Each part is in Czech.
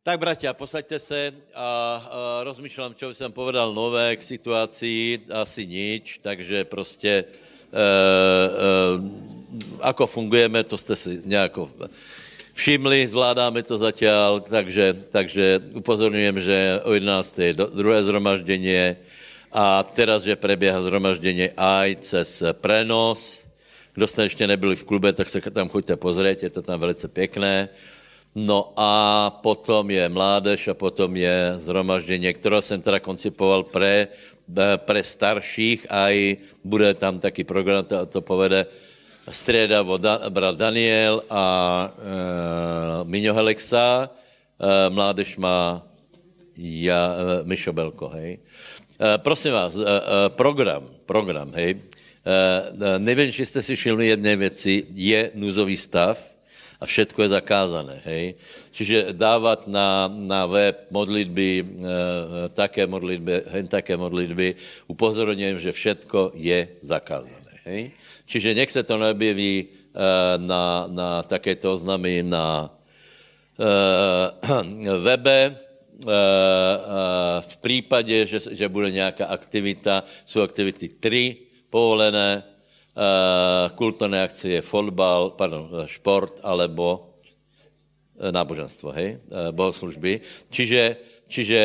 Tak, bratia, posaďte se a, a rozmýšľam, čo jsem povedal nové k situaci, asi nič, takže prostě e, e, ako fungujeme, to jste si nějako všimli, zvládáme to zatiaľ, takže, takže upozorňujem, že o 11. je druhé zhromaždění a teraz, že preběhá zhromaždění aj cez prenos. Kdo jste ještě nebyli v klube, tak se tam choďte pozrieť, je to tam velice pěkné. No a potom je mládež a potom je zhromaždění, které jsem teda koncipoval pre, pre starších a i bude tam taky program, to, to povede strieda brat Daniel a e, Miňo Helexa, e, mládež má ja, e, Mišo Belko, hej. E, prosím vás, e, e, program, program, hej. E, nevím, či jste si všimli jedné věci, je núzový stav, a všetko je zakázané. Hej? Čiže dávat na, na web modlitby, e, také modlitby, hen také modlitby, upozorňujem, že všetko je zakázané. Hej? Čiže nech se to neobjeví e, na, na takéto oznamy na e, webe, v případě, že, že bude nějaká aktivita, jsou aktivity tři povolené, kulturné akcie, fotbal, pardon, šport alebo eh, náboženstvo, hej, eh, bohoslužby. Čiže, čiže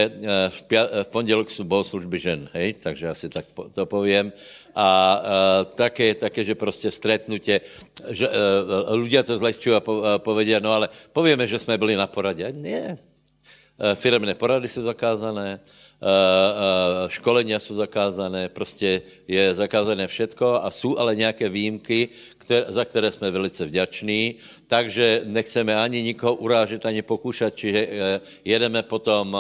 v, pia, v pondělok jsou bohoslužby žen, hej, takže asi tak to povím. A uh, také, také, že prostě stretnutě, že ľudia to zlehčují a po, povedia, no ale povieme, že jsme byli na poradě. Nie. Uh, firemné porady jsou zakázané, Eh, eh, školenia jsou zakázané, prostě je zakázané všetko a jsou ale nějaké výjimky, které, za které jsme velice vděční, takže nechceme ani nikoho urážet, ani pokoušet, čiže eh, jedeme potom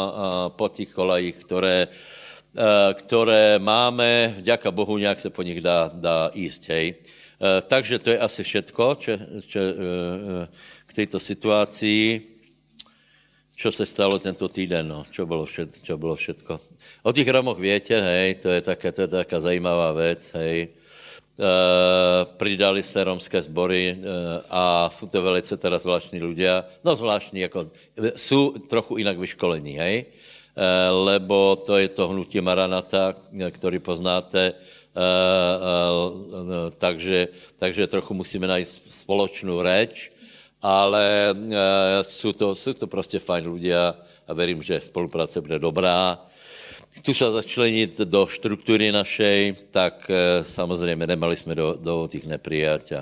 po těch kolajích, které, které máme, vďaka Bohu nějak se po nich dá, dá jíst, hej. Takže to je asi všetko čo, čo, k této situaci čo se stalo tento týden, no, čo bylo, všet, čo bylo všetko. O těch Romoch větě, hej, to je, také, to je taká zajímavá věc, hej. E, pridali se romské sbory e, a jsou to velice teda zvláštní ľudia, no zvláštní, jako, jsou trochu jinak vyškolení, hej, e, lebo to je to hnutí Maranata, který poznáte, e, e, takže, takže trochu musíme najít společnou reč, ale uh, jsou, to, jsou to prostě fajn ľudia a verím, že spolupráce bude dobrá. Chci se začlenit do struktury našej, tak uh, samozřejmě nemali jsme do, do těch neprijať a,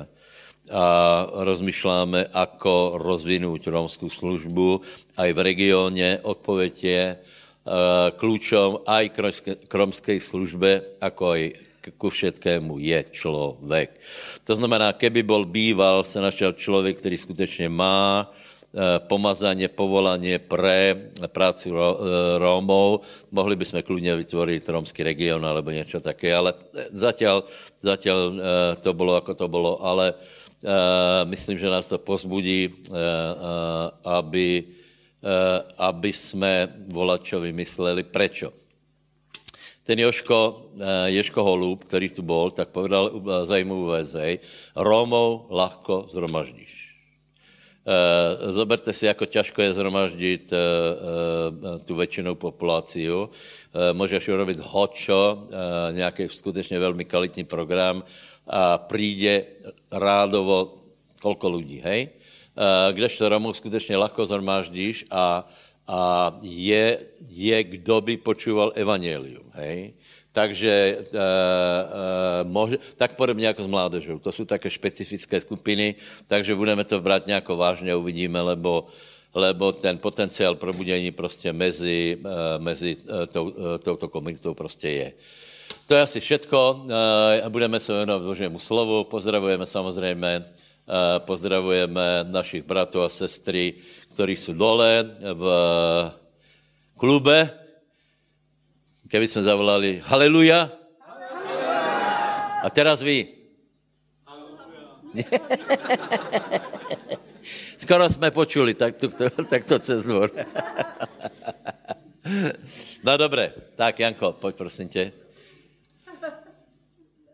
a rozmýšláme, ako rozvinout romskou službu aj v regioně. Odpověď je uh, klíčom aj k romské službe, ako aj ku všetkému je člověk. To znamená, keby bol býval, se našel člověk, který skutečně má eh, pomazaně, povolaně pre práci eh, Rómov. Mohli bychom klidně vytvořit romský region alebo něco také, ale zatiaľ, zatiaľ eh, to bylo, jako to bylo, ale myslím, že nás to pozbudí, aby, aby jsme volačovi mysleli, prečo ten Joško, eh, Ješko Holub, který tu byl, tak povedal eh, zajímavou vězej, Rómov lahko zhromaždíš. Eh, zoberte si, jako těžko je zhromaždit tu většinou populaci. Můžeš urobit hočo, nějaký skutečně velmi kvalitní program a přijde rádovo kolko lidí, hej? Kdežto Romov skutečně lahko zhromaždíš a a je, je kdo by počúval evangelium, hej? Takže e, e, može, tak podobně jako s mládežou. To jsou také špecifické skupiny, takže budeme to brát nějak vážně, uvidíme, lebo, lebo ten potenciál probudění prostě mezi, e, mezi tou, touto komunitou prostě je. To je asi všetko. E, budeme se věnovat Božímu slovu. Pozdravujeme samozřejmě, pozdravujeme našich bratů a sestry, ktorí sú dole v klube, keby sme zavolali Haleluja. A teraz vy. Skoro jsme počuli, tak to, to, tak to cez dvor. no dobré, tak Janko, pojď prosím tě.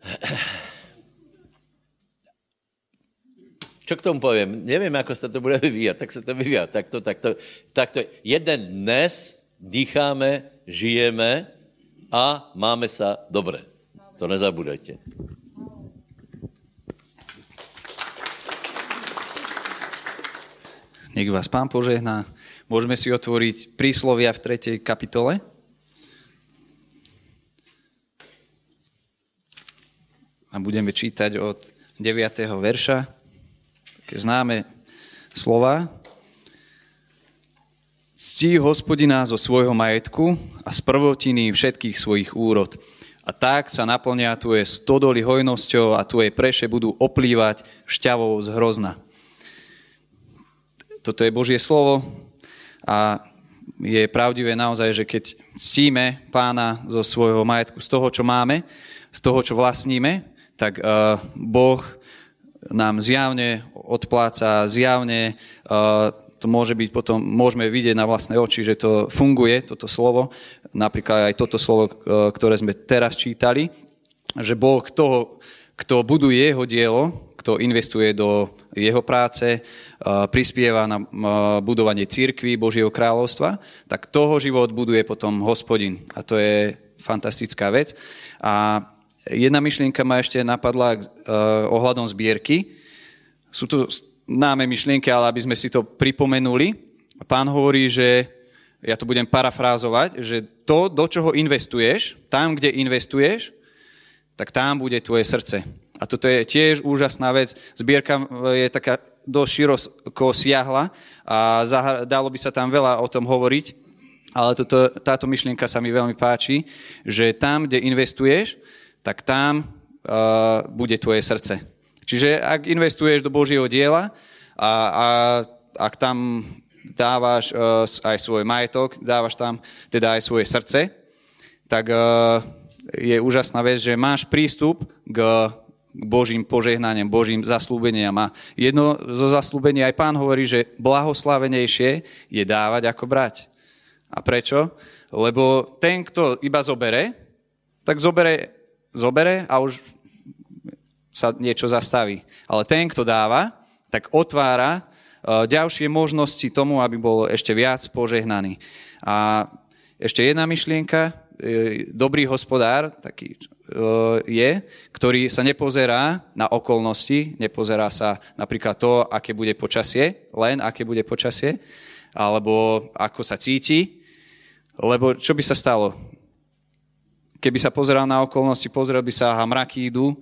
čo k tomu povím? Nevím, ako se to bude vyvíjat, tak se to vyvíjá. Tak to, tak to, tak to. Jeden dnes dýcháme, žijeme a máme sa dobré. To nezabudajte. Nech vás pán požehná. Môžeme si otvoriť príslovia v 3. kapitole. A budeme čítať od 9. verša. Také známe slova. Ctí hospodina zo svojho majetku a z prvotiny všetkých svojich úrod. A tak sa naplňa tvoje stodoly hojnosťou a tvoje preše budú oplývať šťavou z hrozna. Toto je Božie slovo a je pravdivé naozaj, že keď ctíme pána zo svojho majetku, z toho, čo máme, z toho, čo vlastníme, tak uh, Boh nám zjavne odpláca, zjavne uh, to môže byť potom, môžeme vidieť na vlastné oči, že to funguje, toto slovo, napríklad aj toto slovo, ktoré sme teraz čítali, že Boh toho, kto buduje jeho dielo, kto investuje do jeho práce, prispieva na budovanie církvy Božieho kráľovstva, tak toho život buduje potom hospodin. A to je fantastická vec. A jedna myšlienka ma ešte napadla ohľadom zbierky. Sú to náme myšlienky, ale aby sme si to pripomenuli. Pán hovorí, že, ja to budem parafrázovať, že to, do čoho investuješ, tam, kde investuješ, tak tam bude tvoje srdce. A toto je tiež úžasná vec. Zbierka je taká dosť široko siahla a dalo by sa tam veľa o tom hovoriť, ale toto, táto myšlienka sa mi veľmi páči, že tam, kde investuješ, tak tam uh, bude tvoje srdce. Čiže ak investuješ do Božieho diela a, a ak tam dávaš uh, aj svoj majetok, dávaš tam teda aj svoje srdce, tak uh, je úžasná vec, že máš prístup k, Božím požehnaniam, Božím zaslúbeniam. A jedno zo zaslúbení aj pán hovorí, že blahoslavenejšie je dávať ako brať. A prečo? Lebo ten, kto iba zobere, tak zobere, zobere a už sa niečo zastaví. Ale ten, kto dáva, tak otvára e, ďalšie možnosti tomu, aby bol ešte viac požehnaný. A ešte jedna myšlienka, e, dobrý hospodár taký e, je, ktorý sa nepozerá na okolnosti, nepozerá sa napríklad to, aké bude počasie, len aké bude počasie, alebo ako sa cíti, lebo čo by sa stalo? Keby sa pozeral na okolnosti, pozrel by sa, aha, mraky idú,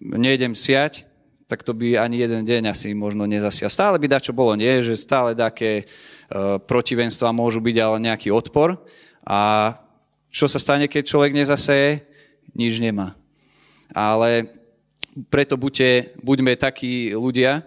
nejdem siať, tak to by ani jeden deň asi možno nezasial. Stále by dačo bolo, nie? Že stále také uh, protivenstva môžu byť, ale nejaký odpor. A čo sa stane, keď človek nezaseje? Nič nemá. Ale preto buďte, buďme takí ľudia,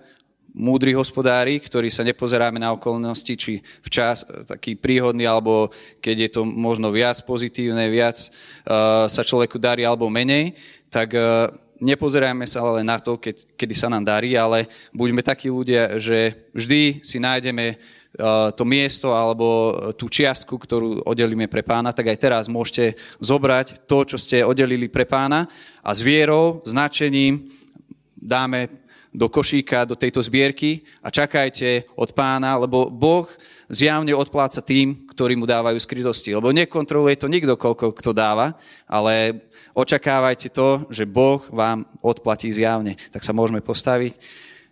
múdri hospodári, ktorí sa nepozeráme na okolnosti, či včas taký príhodný, alebo keď je to možno viac pozitívne, viac uh, sa človeku darí, alebo menej, tak uh, nepozerajme sa len na to, keď, kedy sa nám darí, ale buďme takí ľudia, že vždy si nájdeme uh, to miesto alebo tú čiastku, ktorú oddelíme pre pána, tak aj teraz môžete zobrať to, čo ste oddelili pre pána a s vierou, značením dáme do košíka, do tejto zbierky a čakajte od pána, lebo Boh zjavne odpláca tým, ktorí mu dávajú skrytosti. Lebo nekontroluje to nikto, koľko kto dáva, ale očakávajte to, že Boh vám odplatí zjavne. Tak sa môžeme postaviť.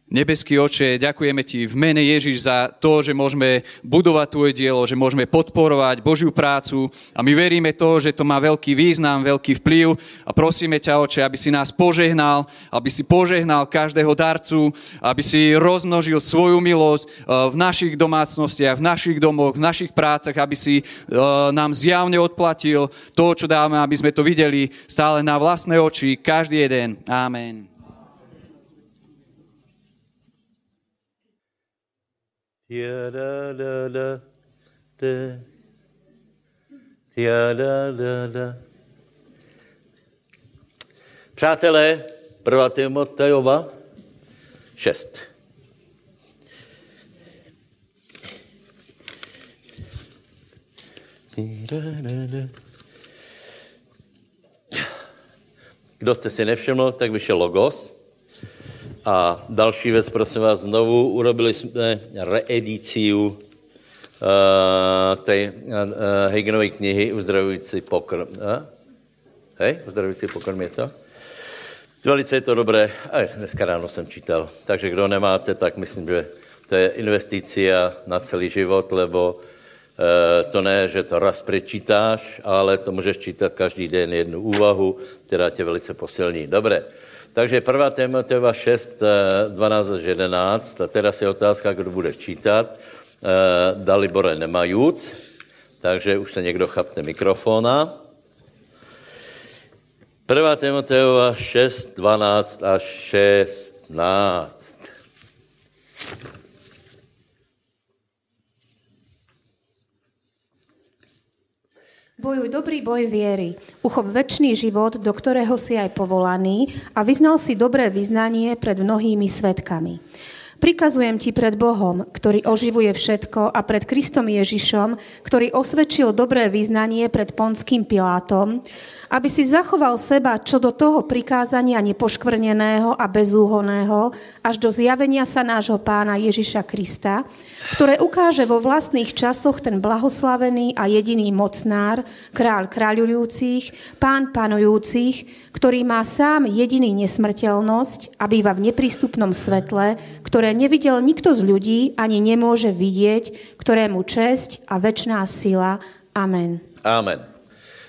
Nebeský oče, ďakujeme ti v mene Ježiš za to, že môžeme budovať tvoje dielo, že môžeme podporovať Božiu prácu a my veríme to, že to má veľký význam, veľký vplyv a prosíme ťa, oče, aby si nás požehnal, aby si požehnal každého darcu, aby si rozmnožil svoju milosť eh, v našich domácnostiach, v našich domoch, v našich prácach, aby si eh, nám zjavne odplatil to, čo dáme, aby sme to videli stále na vlastné oči, každý jeden. Amen. Přátelé, 1. Timotejova 6. Kdo jste si nevšiml, tak vyšel logos A další věc, prosím vás, znovu urobili jsme reediciu uh, té uh, Hagenové knihy Uzdravující pokrm. Uh? Hej, uzdravující pokrm je to? Velice je to dobré. Aj, dneska ráno jsem čítal. Takže kdo nemáte, tak myslím, že to je investicia na celý život, lebo to ne, že to raz prečítáš, ale to můžeš čítat každý den jednu úvahu, která tě velice posilní. Dobré. Takže prvá Timoteova 6, 12 až 11, a teraz je otázka, kdo bude čítat. E, Dalibore nemajíc, takže už se někdo chapne mikrofona. Prvá Timoteova 6, 12 až 16. Bojuj dobrý boj viery, uchop väčší život, do ktorého si aj povolaný a vyznal si dobré vyznanie pred mnohými svetkami. Prikazujem ti pred Bohom, ktorý oživuje všetko a pred Kristom Ježišom, ktorý osvedčil dobré vyznanie pred Ponským Pilátom, aby si zachoval seba čo do toho prikázania nepoškvrneného a bezúhoného až do zjavenia sa nášho pána Ježiša Krista, ktoré ukáže vo vlastných časoch ten blahoslavený a jediný mocnár, král kráľujúcich, pán panujúcich, ktorý má sám jediný nesmrteľnosť a býva v neprístupnom svetle, ktoré nevidel nikto z ľudí ani nemôže vidieť, ktorému česť a väčšiná sila. Amen. Amen.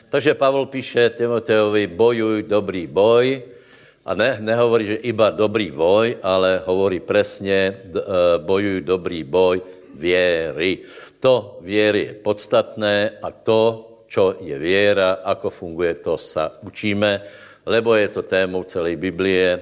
Takže Pavel píše Timoteovi, bojuj dobrý boj, a ne, nehovorí, že iba dobrý boj, ale hovorí presně, e, bojuj dobrý boj věry. To věry je podstatné a to, čo je věra, ako funguje, to sa učíme, lebo je to témou celé Biblie, e, e,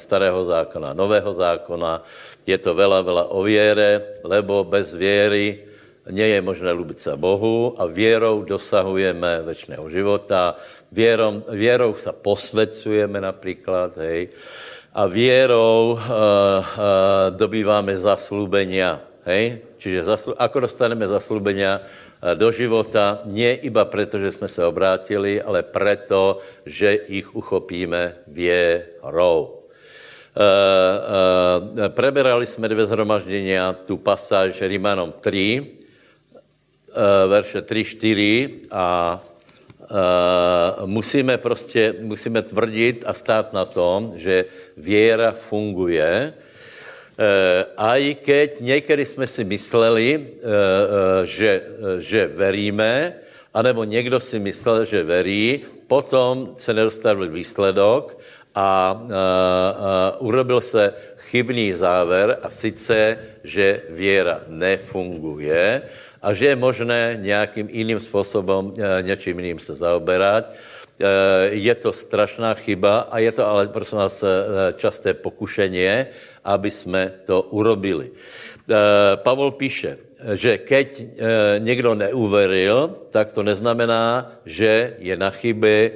starého zákona, nového zákona. Je to veľa, veľa o věre, lebo bez věry nie je možné ľúbiť sa Bohu a věrou dosahujeme väčšného života, věrou, věrou sa posvedcujeme například, hej, a věrou uh, uh, dobýváme zaslúbenia, hej, čiže zaslu, ako dostaneme zaslúbenia do života, nie iba preto, že jsme se obrátili, ale preto, že ich uchopíme věrou. Uh, uh, preberali jsme dvě zhromažděnia, tu pasáž Rimanom 3, Eh, verše 3, 4 a Uh, musíme prostě, musíme tvrdit a stát na tom, že věra funguje, aj keď někdy jsme si mysleli, uh, uh, že, že veríme, anebo někdo si myslel, že verí, potom se nedostavil výsledok a uh, uh, urobil se chybný záver a sice, že věra nefunguje a že je možné nějakým jiným způsobem, eh, něčím jiným se zaoberat. Eh, je to strašná chyba a je to ale, prosím vás, eh, časté pokušení, aby jsme to urobili. Pavel píše, že keď někdo neuveril, tak to neznamená, že je na chyby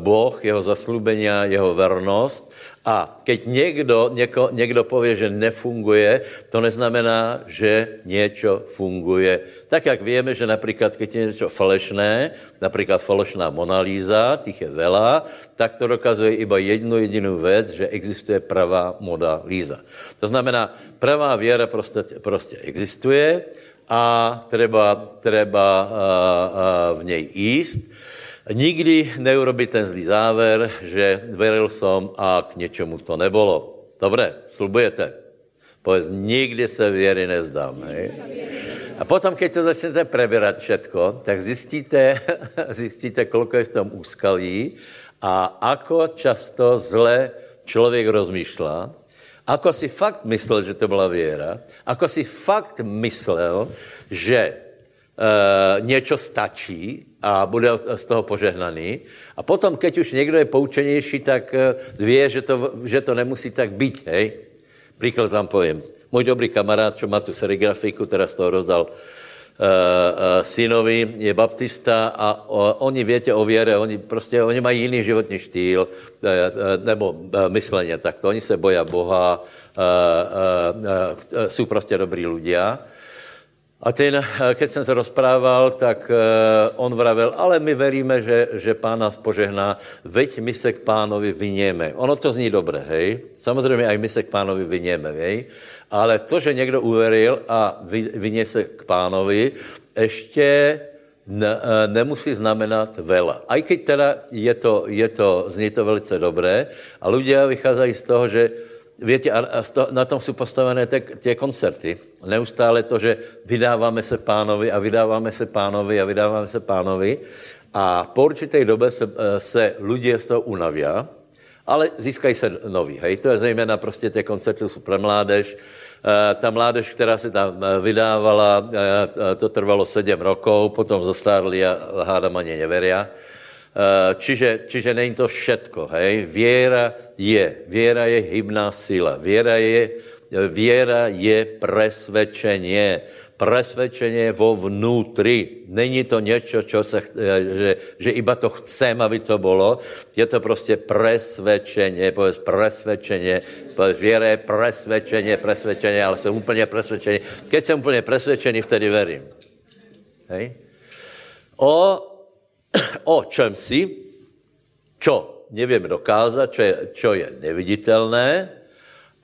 Boh, jeho zaslúbenia, jeho vernost, a keď někdo, něko, někdo pově, že nefunguje, to neznamená, že něco funguje. Tak jak víme, že například, když je něco falešné, například falešná Monalíza, těch je vela, tak to dokazuje iba jednu jedinou věc, že existuje pravá Mona Líza. To znamená, pravá věra prostě, prostě existuje a treba, treba a, a v něj jíst. Nikdy neurobit ten zlý záver, že veril som a k něčemu to nebolo. Dobré, slubujete? Povedz, nikdy se věry nezdám. Hej? A potom, keď to začnete preberat všetko, tak zjistíte, zjistíte, kolik je v tom úskalí a ako často zle člověk rozmýšlá, ako si fakt myslel, že to byla věra, ako si fakt myslel, že uh, něco stačí a bude z toho požehnaný. A potom, keď už někdo je poučenější, tak uh, ví, že to, že to nemusí tak být, hej. Příklad vám povím. Můj dobrý kamarád, čo má tu serigrafiku, teraz toho rozdal uh, uh, synovi, je baptista a uh, oni větě o věre, oni prostě, oni mají jiný životní štýl, uh, uh, nebo uh, mysleně takto. Oni se boja Boha, uh, uh, uh, jsou prostě dobrý ľudia. A ten, keď jsem se rozprával, tak on vravel, ale my veríme, že, že pán nás požehná, veď my se k pánovi vyněme. Ono to zní dobře, hej? Samozřejmě aj my se k pánovi vyněme, hej? Ale to, že někdo uveril a vyně se k pánovi, ještě ne, nemusí znamenat vela. Aj keď teda je to, je to, zní to velice dobré a lidé vycházejí z toho, že Víte, a na tom jsou postavené ty koncerty. Neustále to, že vydáváme se pánovi a vydáváme se pánovi a vydáváme se pánovi. A po určité době se, se lidé z toho unaví, ale získají se noví. Hej? To je zejména prostě ty koncerty jsou pro mládež. E, ta mládež, která se tam e, vydávala, e, to trvalo sedm rokov, potom zostárli a hádam ani neveria. Eh, čiže, čiže není to všetko, hej. Věra je, věra je hybná síla. Věra je, věra je presvedčení. Presvedčení vo vnútri. Není to něco, eh, že, že iba to chcem, aby to bylo. Je to prostě presvedčení, povedz presvedčení. Povedz, věra je presvedčení, presvedčení, ale jsem úplně presvedčený. Keď jsem úplně presvedčený, vtedy verím. Hej? O o čem si, čo nevím dokázat, čo je, čo je neviditelné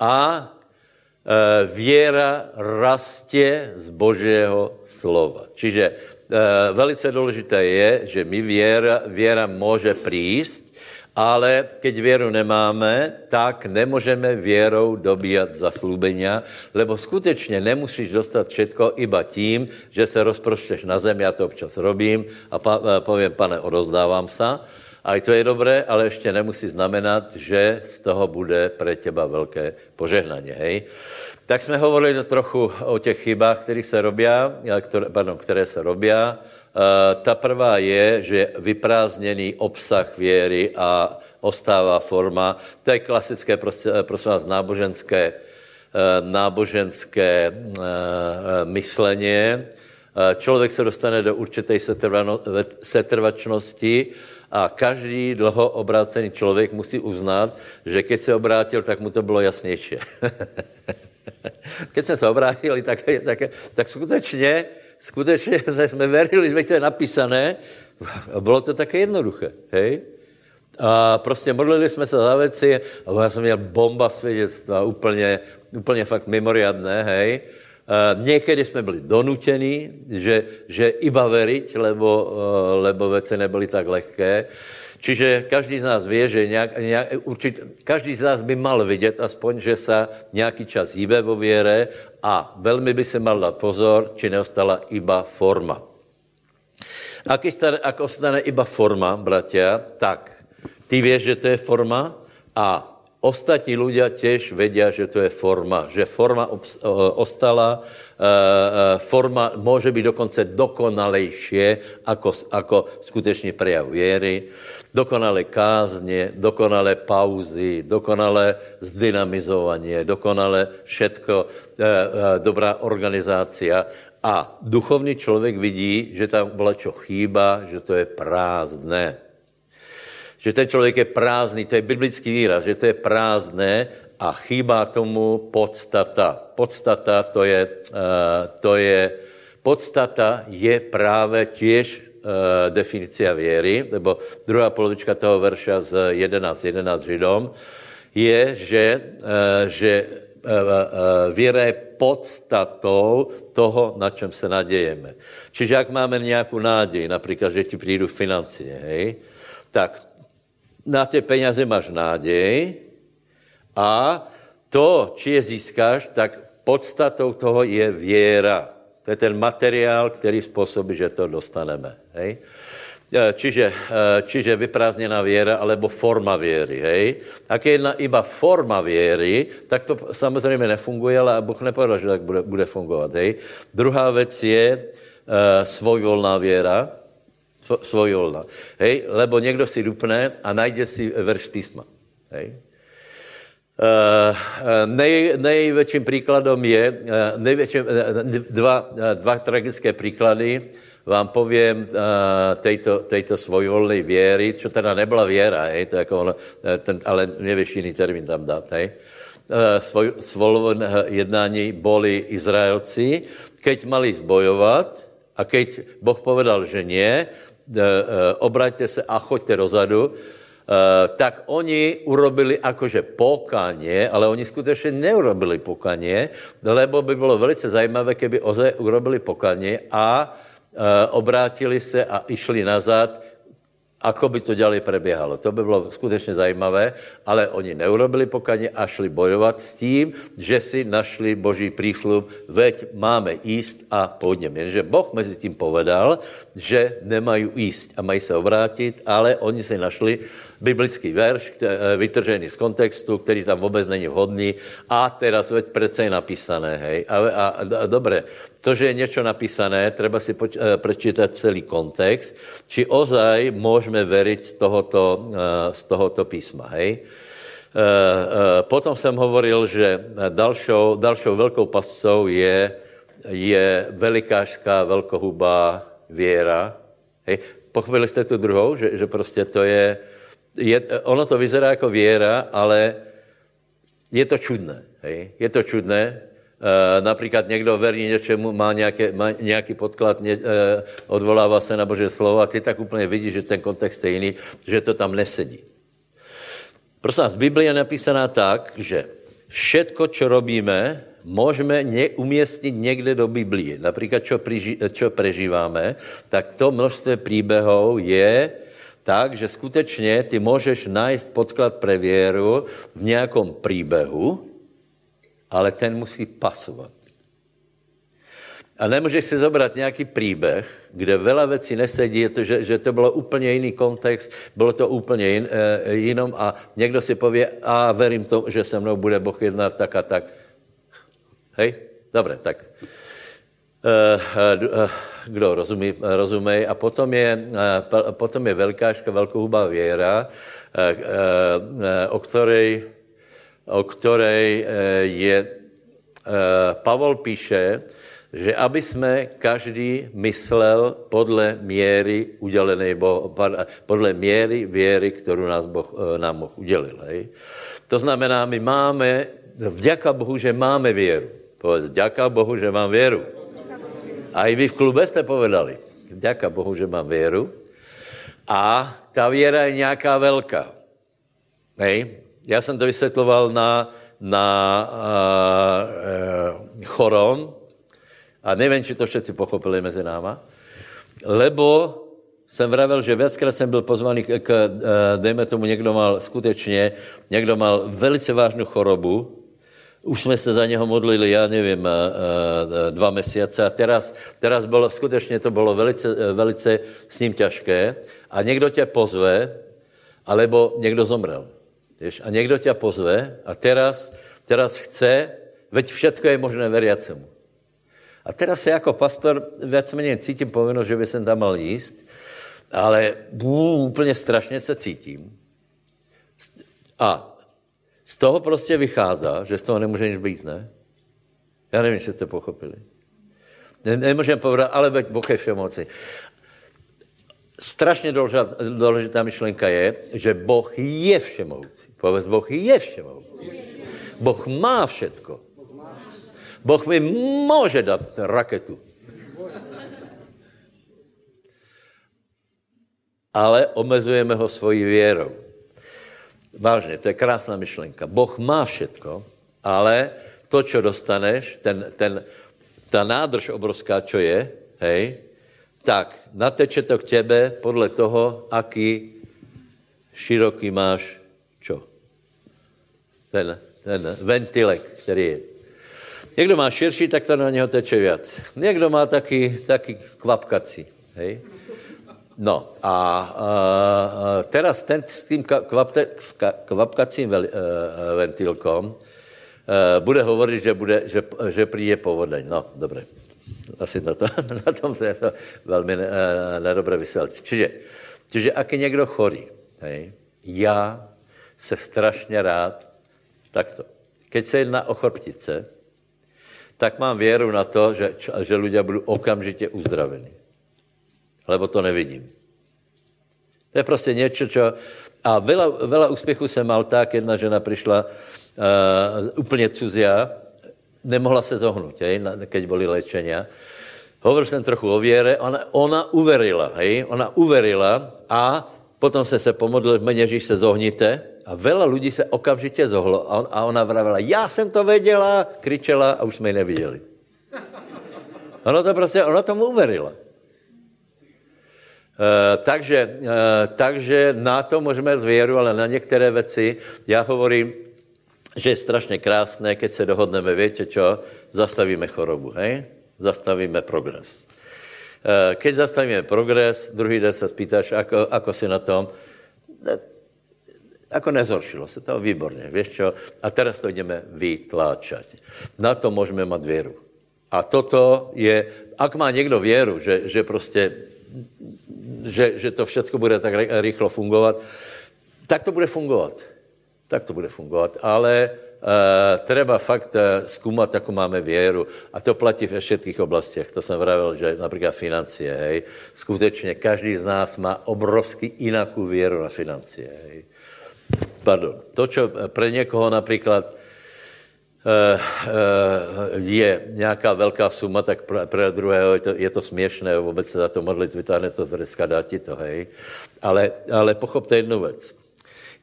a e, věra rastě z Božího slova. Čiže e, velice důležité je, že my věra, věra může přijít, ale keď věru nemáme, tak nemůžeme věrou dobíjat zaslúbenia, lebo skutečně nemusíš dostat všetko iba tím, že se rozprošteš na zem, já to občas robím a e, povím, pane, odozdávám se, a to je dobré, ale ještě nemusí znamenat, že z toho bude pre těba velké požehnání. Hej? Tak jsme hovorili trochu o těch chybách, které se robí, které, pardon, které se robí. Eh, ta prvá je, že vyprázdněný obsah věry a ostává forma. To je klasické, eh, prosím vás, náboženské, eh, náboženské myšlení. Člověk se dostane do určité setrvačnosti a každý dlouho obrácený člověk musí uznat, že keď se obrátil, tak mu to bylo jasnější. keď jsme se obrátili, tak, tak, tak skutečně skutečně jsme, verili, že to je napísané, a bylo to také jednoduché, hej? A prostě modlili jsme se za věci a já jsem měl bomba svědectva, úplně, úplně fakt mimoriadné, hej? A někdy jsme byli donuteni, že, že iba veriť, lebo, lebo věci nebyly tak lehké. Čiže každý z nás ví, že nějak, nějak, určit, každý z nás by mal vidět aspoň, že se nějaký čas hýbe vo věre a velmi by se mal dát pozor, či neostala iba forma. Ak, stane, ak ostane iba forma, bratia, tak ty víš, že to je forma a Ostatní ľudia těž vědí, že to je forma, že forma ostala, eh, eh, forma může být dokonce dokonalejší ako, ako skutečný prejav věry, dokonalé kázně, dokonalé pauzy, dokonalé zdynamizování, dokonalé všetko, eh, dobrá organizácia. A duchovní člověk vidí, že tam čo chýba, že to je prázdné že ten člověk je prázdný, to je biblický výraz, že to je prázdné a chýbá tomu podstata. Podstata to je, uh, to je podstata je právě těž uh, definicia věry, nebo druhá polovička toho verša z 11.11 11 Židom, je, že, uh, že víra je podstatou toho, na čem se nadějeme. Čiže jak máme nějakou nádej, například, že ti přijdu financie, hej, tak na ty peněze máš nádej a to, či je získáš, tak podstatou toho je věra. To je ten materiál, který způsobí, že to dostaneme. Hej? E, čiže, e, čiže vyprázdněná věra, alebo forma věry. Hej? Ak je jedna iba forma věry, tak to samozřejmě nefunguje, ale Bůh nepovedal, že tak bude, bude fungovat. Hej? Druhá věc je uh, svojvolná věra, svojolna. Hej? Lebo někdo si dupne a najde si verš písma. Hej? Uh, nej, největším příkladem je, uh, největším, uh, dva, dva tragické příklady, vám povím tejto, tejto svojvolné věry, čo teda nebyla věra, hej, to jako ono, ten, ale nevíš jiný termín tam dát, hej. Svoj, jednání boli Izraelci, keď mali zbojovat a keď Boh povedal, že nie, obraťte se a choďte dozadu, tak oni urobili akože pokanie, ale oni skutečně neurobili pokanie, lebo by bylo velice zajímavé, keby oze urobili pokanie a obrátili se a išli nazad ako by to ďalej prebiehalo. To by bylo skutečně zajímavé, ale oni neurobili pokaně a šli bojovat s tím, že si našli boží prísľub, veď máme jíst a půjdem. Jenže Boh mezi tím povedal, že nemají jíst a mají se obrátit, ale oni si našli biblický verš, eh, vytržený z kontextu, který tam vůbec není vhodný a teraz veď přece je napísané, hej. A, a, a dobré, to, že je něco napísané, treba si poč- eh, prečítať celý kontext, či ozaj můžeme veriť z tohoto, eh, z tohoto písma, hej. Potom jsem hovoril, že dalšou velkou pascou je, je velikářská velkohubá věra. Hej. Pochopili jste tu druhou, že, že prostě to je, je, ono to vyzerá jako věra, ale je to čudné. Hej? Je to čudné. E, například někdo verí něčemu, má, nějaké, má nějaký podklad, ně, e, odvolává se na Bože slovo a ty tak úplně vidíš, že ten kontext je jiný, že to tam nesedí. Prosím vás, Biblia je napísaná tak, že všetko, co robíme, můžeme ně, někde do Biblie. Například, čo prežíváme, tak to množství příběhů je, tak, že skutečně ty můžeš najít podklad pre věru v nějakom příběhu, ale ten musí pasovat. A nemůžeš si zobrat nějaký příběh, kde vela věcí nesedí, je to, že, že to bylo úplně jiný kontext, bylo to úplně jin, e, jinom a někdo si pově, a verím to, že se mnou bude Boh jednat tak a tak. Hej? Dobře, tak. Uh, uh, kdo rozumí, rozumí. A potom je, eh, potom je velkáška, velkohubá věra, eh, eh, o které, o které je, Pavel píše, že aby jsme každý myslel podle míry udělené podle míry věry, kterou nás boh, nám Boh udělil. Hej. To znamená, my máme, vďaka Bohu, že máme věru. Povedz, vďaka Bohu, že mám věru. A i vy v klube jste povedali. Děka Bohu, že mám věru. A ta věra je nějaká velká. Hej. Já jsem to vysvětloval na, na uh, uh, chorom a nevím, či to všetci pochopili mezi náma, lebo jsem vravil, že věckrát jsem byl pozvaný k, k uh, dejme tomu, někdo mal skutečně, někdo mal velice vážnou chorobu, už jsme se za něho modlili, já nevím, eh, eh, dva měsíce a teraz, teraz bylo, skutečně to bylo velice, eh, velice s ním těžké a někdo tě pozve, alebo někdo zomrel. Víš? A někdo tě pozve a teraz, teraz chce, veď všetko je možné veriacemu. A teraz se jako pastor méně cítím povinnost, že by jsem tam mal jíst, ale bů, úplně strašně se cítím. A z toho prostě vychází, že z toho nemůže nic být, ne? Já nevím, jestli jste pochopili. Ne, nemůžeme povedat, ale veď Boh je všemoci. Strašně důležitá myšlenka je, že Boh je všemohoucí. Povedz, Boh je všemohoucí. Boh má všetko. Boh mi může dát raketu. Ale omezujeme ho svojí věrou. Vážně, to je krásná myšlenka. Boh má všetko, ale to, co dostaneš, ten, ten, ta nádrž obrovská, čo je, hej, tak nateče to k těbe podle toho, aký široký máš čo? Ten, ten ventilek, který je. Někdo má širší, tak to na něho teče víc. Někdo má taky, taky kvapkací. Hej? No a, a teraz ten s tím kvapte, kvapkacím vel, uh, ventilkom uh, bude hovorit, že, bude, že, že přijde povodeň. No, dobré. Asi na, to, na tom se to velmi uh, nedobre vysvětlit. Čiže, čiže ak je někdo chorý, hej, já se strašně rád, takto, keď se jedná o chrbtice, tak mám věru na to, že, že lidé budou okamžitě uzdraveni lebo to nevidím. To je prostě něco, čo... A veľa, veľa úspěchu jsem mal tak, jedna žena přišla uh, úplně cuzia, nemohla se zohnout, hej, keď byly léčenia. Hovoril jsem trochu o věre, ona, ona uverila, hej, ona uverila a potom se se pomodlil v Ježíš se zohnite a veľa lidí se okamžitě zohlo a, on, a ona vravila, já jsem to věděla, kričela a už jsme ji neviděli. Ona to prostě, ona tomu uverila. Uh, takže, uh, takže na to můžeme věru, ale na některé věci, já hovorím, že je strašně krásné, keď se dohodneme, víte čo, zastavíme chorobu, hej? Zastavíme progres. Uh, keď zastavíme progres, druhý den se spýtáš, ako, ako si na tom, ako nezhoršilo se to, výborně, víš čo, a teraz to jdeme vytláčať. Na to můžeme mít věru. A toto je, ak má někdo věru, že, že prostě, že, že to všechno bude tak rychlo fungovat, tak to bude fungovat. Tak to bude fungovat. Ale uh, treba fakt uh, zkoumat, jako máme věru. A to platí ve všetkých oblastech. To jsem vravil, že například financie, hej. Skutečně každý z nás má obrovský jinakou věru na financie, hej. Pardon. To, čo pre někoho například Eh, eh, je nějaká velká suma, tak pro, pro druhého je to, je to směšné, vůbec se za to modlit, vytáhne to z vrecka, dá ti to, hej. Ale, ale pochopte jednu věc.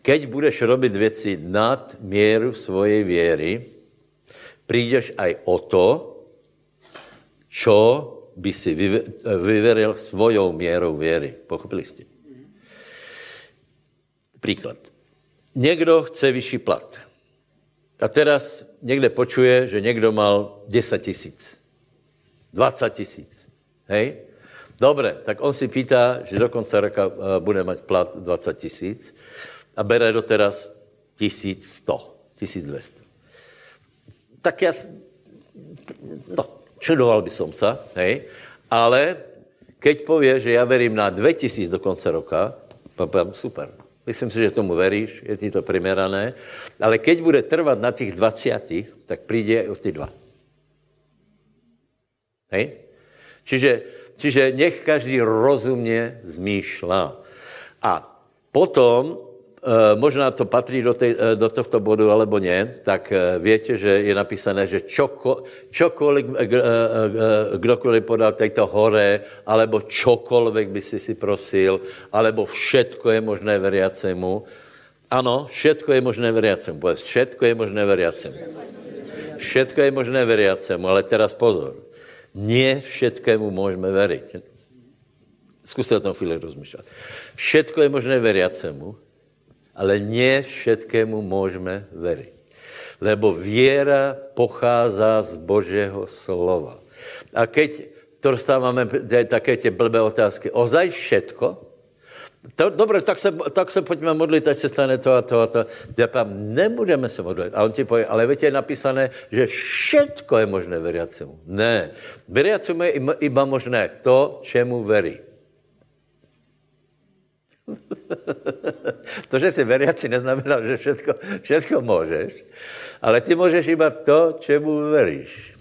Keď budeš robit věci nad míru svojej věry, přijdeš aj o to, čo by si vyveril svojou měrou věry. Pochopili jste? Příklad. Někdo chce vyšší plat. A teraz někde počuje, že někdo mal 10 tisíc, 20 tisíc. Hej? Dobre, tak on si pýtá, že do konce roka eh, bude mať plat 20 tisíc a bere do teraz 1100, 1200. Tak já, no, čudoval by som sa, hej, ale keď pově, že já verím na 2000 do konce roka, super, Myslím si, že tomu veríš, je ti to primerané. Ale keď bude trvat na těch 20, tak přijde o ty dva. Hej? Čiže, čiže nech každý rozumně zmýšlá. A potom možná to patří do, tej, eh, do tohto bodu, alebo ne, tak eh, větě, že je napísané, že čoko, čokoliv, kdokoliv podal této hore, alebo čokoliv by si si prosil, alebo všetko je možné veriacemu. Ano, všetko je možné veriacemu. Povedz, všetko je možné veriacemu. Všetko je možné veriacemu, ale teraz pozor. Nie všetkému můžeme veriť. Zkuste o tom chvíli rozmýšlet. Všetko je možné veriacemu, ale ne všetkému můžeme veriť. Lebo věra pochází z Božího slova. A keď to dostáváme také tě blbé otázky, ozaj všetko? To, dobře, tak se, tak se pojďme modlit, ať se stane to a to a to. Já pám, nebudeme se modlit. A on ti pově, ale víte, je napísané, že všetko je možné veriacemu. Ne. Veriacemu je iba možné to, čemu verí. to, že jsi veriaci, neznamená, že všetko, všetko můžeš, ale ty můžeš iba to, čemu veríš.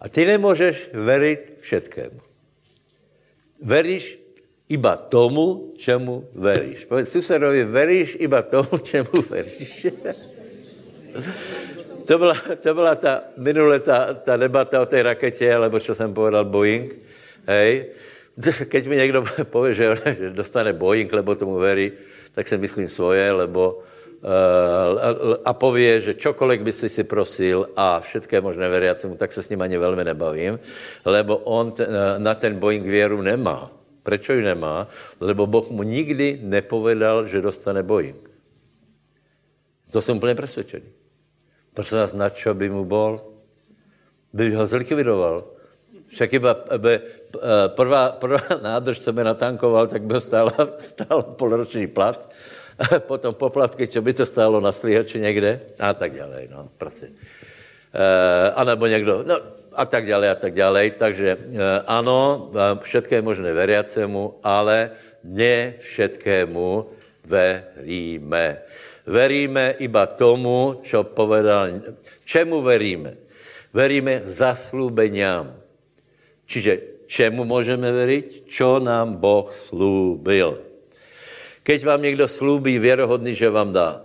A ty nemůžeš veriť všetkému. Veríš iba tomu, čemu veríš. Povedz susedovi, veríš iba tomu, čemu veríš. to byla, to byla ta minule ta, ta debata o té raketě, alebo co jsem povedal, Boeing. Hej keď mi někdo pově, že, že dostane Boeing, lebo tomu verí, tak si myslím svoje, lebo uh, a pově, že čokoliv by si si prosil a všetké možné veriacemu, tak se s ním ani velmi nebavím, lebo on ten, eh, na ten Boeing věru nemá. Proč ji nemá? Lebo Boh mu nikdy nepovedal, že dostane Boeing. To jsem úplně přesvědčený. Prosím vás, na čo by mu bol? By ho zlikvidoval. Však iba by eh, prvá, prvá nádrž, co by natankoval, tak by stála, stála polroční plat. Potom poplatky, co by to stálo na slíhači někde a tak dále. No, prostě. E, a nebo někdo, no, a tak dále, a tak dále. Takže e, ano, všetké možné veriacemu, ale ne všetkému veríme. Veríme iba tomu, čo povedal. Čemu veríme? Veríme zaslúbeniam. Čiže čemu můžeme veriť? Čo nám Boh slúbil. Keď vám někdo slúbí věrohodný, že vám dá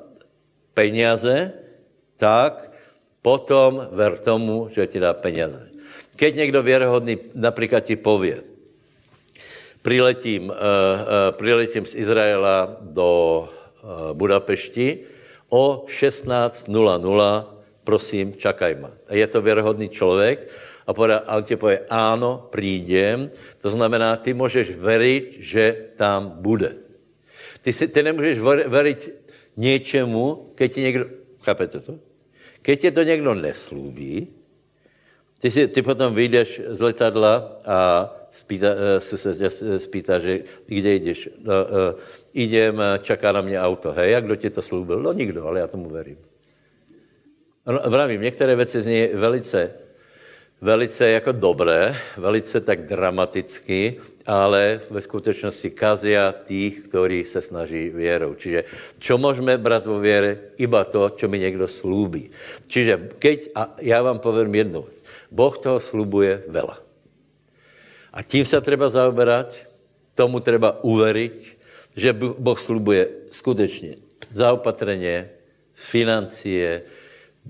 peniaze, tak potom ver tomu, že ti dá peněze. Keď někdo věrohodný například ti pově, priletím, uh, uh, priletím z Izraela do uh, Budapešti o 16.00, prosím, čakaj ma. Je to věrohodný člověk a, poda, a on ti pově, áno, prídem. To znamená, ty můžeš veriť, že tam bude. Ty, si, ty nemůžeš veriť něčemu, keď ti někdo, chápete to? Keď tě to někdo neslúbí, ty, si, ty potom vyjdeš z letadla a spýta, se spýta, že kde jdeš? No, uh, idem, čaká na mě auto. Hej, jak kdo ti to slúbil? No nikdo, ale já tomu verím. No, vravím, některé věci zní velice, velice jako dobré, velice tak dramaticky, ale ve skutečnosti kazia tých, kteří se snaží věrou. Čiže čo můžeme brát vo věre? Iba to, čo mi někdo slúbí. Čiže keď, a já vám povím jednu věc, Boh toho slubuje vela. A tím se treba zaoberať, tomu treba uveriť, že Boh slubuje skutečně zaopatreně, financie,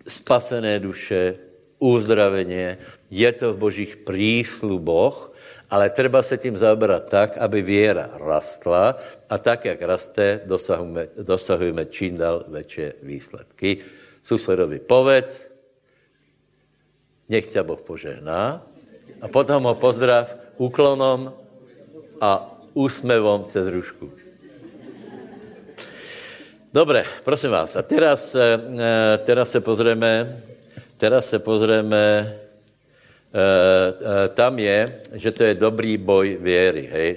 spasené duše, uzdraveně, je to v božích prísluboch, ale treba se tím zaoberat tak, aby věra rastla a tak, jak raste, dosahujeme, dosahujeme čím dál větší výsledky. Susedovi povedz, nech ťa Boh požehná a potom ho pozdrav úklonom a úsmevom cez rušku. Dobre, prosím vás. A teraz, eh, eh, teraz se pozrieme, teraz se pozrieme, eh, tam je, že to je dobrý boj věry. Hej?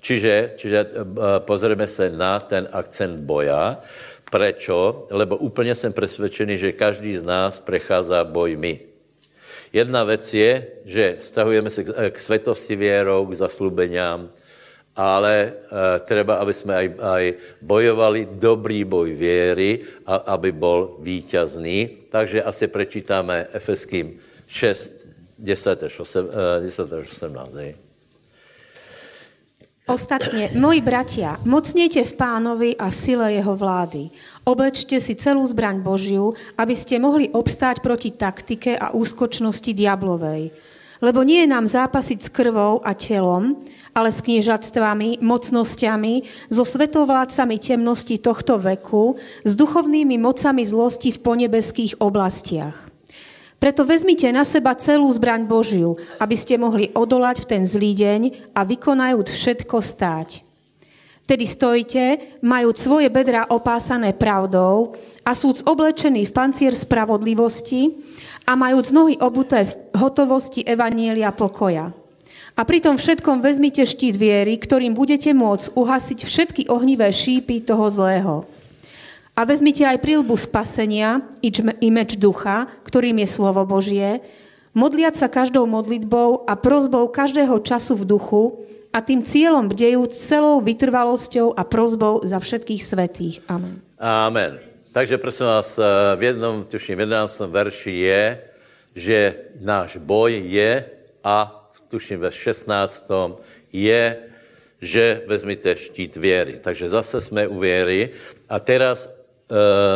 Čiže, čiže pozrieme se na ten akcent boja. Prečo? Lebo úplně jsem přesvědčený, že každý z nás prechází bojmi. Jedna věc je, že stahujeme se k, k svetosti věrou, k zaslubeniam, ale e, treba, aby jsme aj, aj bojovali dobrý boj věry, a, aby bol víťazný. Takže asi prečítáme Efeským 6, 10 až 18. Ostatně, moji bratia, mocněte v pánovi a v sile jeho vlády. Oblečte si celou zbraň Božiu, aby ste mohli obstáť proti taktike a úskočnosti diablovej. Lebo nie je nám zápasiť s krvou a telom, ale s kniežatstvami, mocnosťami, so svetovládcami temnosti tohto veku, s duchovnými mocami zlosti v ponebeských oblastiach. Preto vezmite na seba celú zbraň Božiu, aby ste mohli odolať v ten zlý deň a vykonajúc všetko stáť. Tedy stojte, majúc svoje bedra opásané pravdou a súd oblečený v pancier spravodlivosti a majúc nohy obuté v hotovosti Evanielia pokoja. A pri tom všetkom vezmite štít viery, ktorým budete môcť uhasiť všetky ohnivé šípy toho zlého. A vezmite aj prílbu spasenia i meč ducha, ktorým je slovo Božie, modliať sa každou modlitbou a prozbou každého času v duchu a tým cieľom bdejúc celou vytrvalosťou a prozbou za všetkých svetých. Amen. Amen. Takže prosím vás, eh, v jednom, tuším, 11. verši je, že náš boj je a tuším ve 16. je, že vezmite štít věry. Takže zase jsme u věry a teraz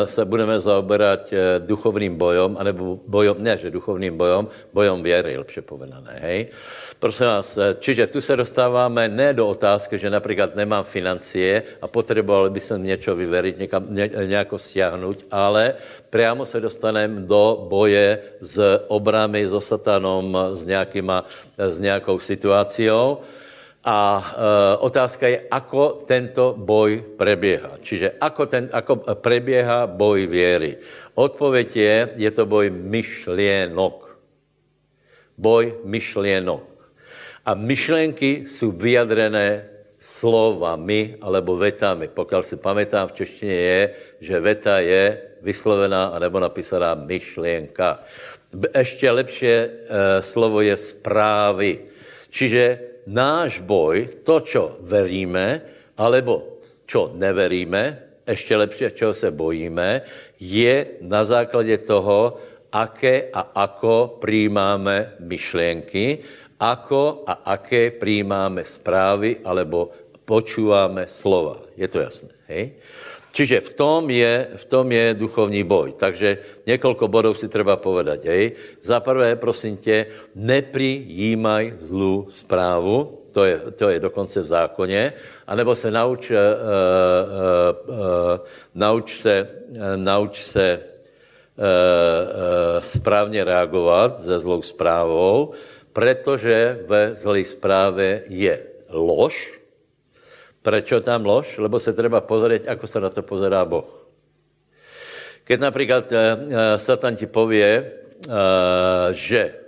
se budeme zaoberat eh, duchovným bojom, anebo bojom, ne, že duchovným bojom, bojom věry, lepše povedané, hej. Prosím vás, eh, čiže tu se dostáváme ne do otázky, že například nemám financie a potřeboval by jsem něco vyveriť, někam, ně, nějako stiahnuť, ale priamo se dostaneme do boje s obrami, so satanom, s, nějakýma, s nějakou situáciou. A e, otázka je, ako tento boj prebieha. Čiže ako, ten, ako prebieha boj věry. Odpověď je, je to boj myšlienok. Boj myšlienok. A myšlenky jsou vyjadrené slovami alebo vetami. Pokud si pamätám, v češtině je, že veta je vyslovená anebo napísaná myšlienka. Ještě lepší e, slovo je zprávy. Čiže náš boj, to, čo veríme, alebo čo neveríme, ještě lepší, čeho se bojíme, je na základě toho, aké a ako přijímáme myšlenky, ako a aké přijímáme zprávy, alebo počúváme slova. Je to jasné, hej? Čiže v tom, je, v tom je duchovní boj. Takže několik bodů si třeba povedať. Hej. Za prvé, prosím tě, neprijímaj zlou zprávu, to je, to je dokonce v zákoně, anebo se nauč, uh, uh, uh, nauč se, uh, nauč se uh, uh, správně reagovat se zlou zprávou, protože ve zlé zprávě je lož. Prečo tam lož? Lebo se treba pozrieť, ako se na to pozerá Boh. Keď například uh, Satan ti povie, uh, že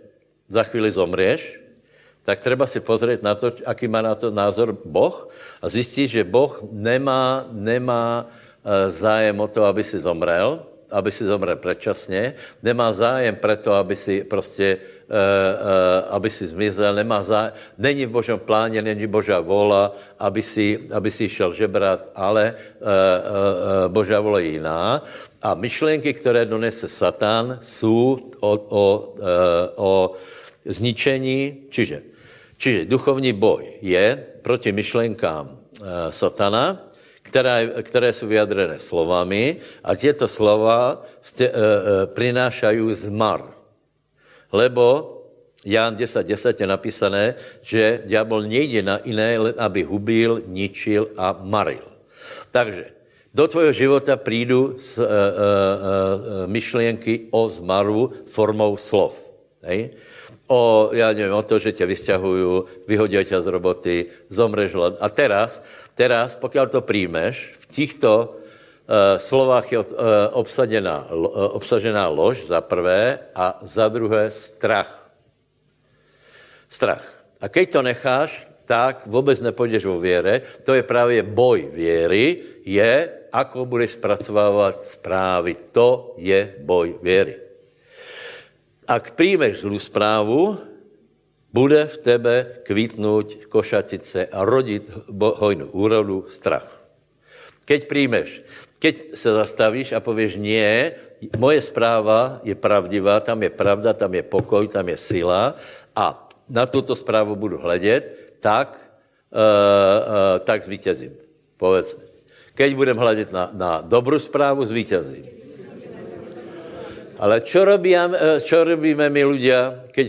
za chvíli zomrieš, tak treba si pozrieť na to, aký má na to názor Boh a zjistit, že Boh nemá, nemá eh, zájem o to, aby si zomrel, aby si zomrel předčasně, nemá zájem preto, aby si prostě, aby si zmizel, nemá zájem, není v Božom pláně, není Božá vola, aby si, aby si šel žebrat, ale uh, Božá vola je jiná. A myšlenky, které donese Satan, jsou o, o, o zničení, čiže Čiže duchovní boj je proti myšlenkám satana, které, které jsou vyjadrené slovami a těto slova e, e, prinášají zmar. Lebo Jan 10.10 10 je napísané, že diabol nejde na iné, aby hubil, ničil a maril. Takže do tvojho života přijdu s, e, e, e, myšlenky o zmaru formou slov. Hej? o, já nevím, o to, že tě vysťahují, vyhodí tě z roboty, zomreš len. A teraz, teraz, pokud to přijmeš, v těchto uh, slovách je uh, obsažená, uh, obsažená lož za prvé a za druhé strach. Strach. A keď to necháš, tak vůbec nepůjdeš o věre. To je právě boj věry, je, ako budeš zpracovávat zprávy. To je boj věry. Ak príjmeš zlú správu, bude v tebe kvítnout košatice a rodit hojnou úrodu strach. Keď príjmeš, keď se zastavíš a pověš, nie, moje zpráva je pravdivá, tam je pravda, tam je pokoj, tam je sila a na tuto zprávu budu hledět, tak, uh, uh, tak zvítězím. Povedz. Keď budem hledět na, na dobrou zprávu, zvítězím. Ale čo, robím, eh, čo robíme my ľudia, keď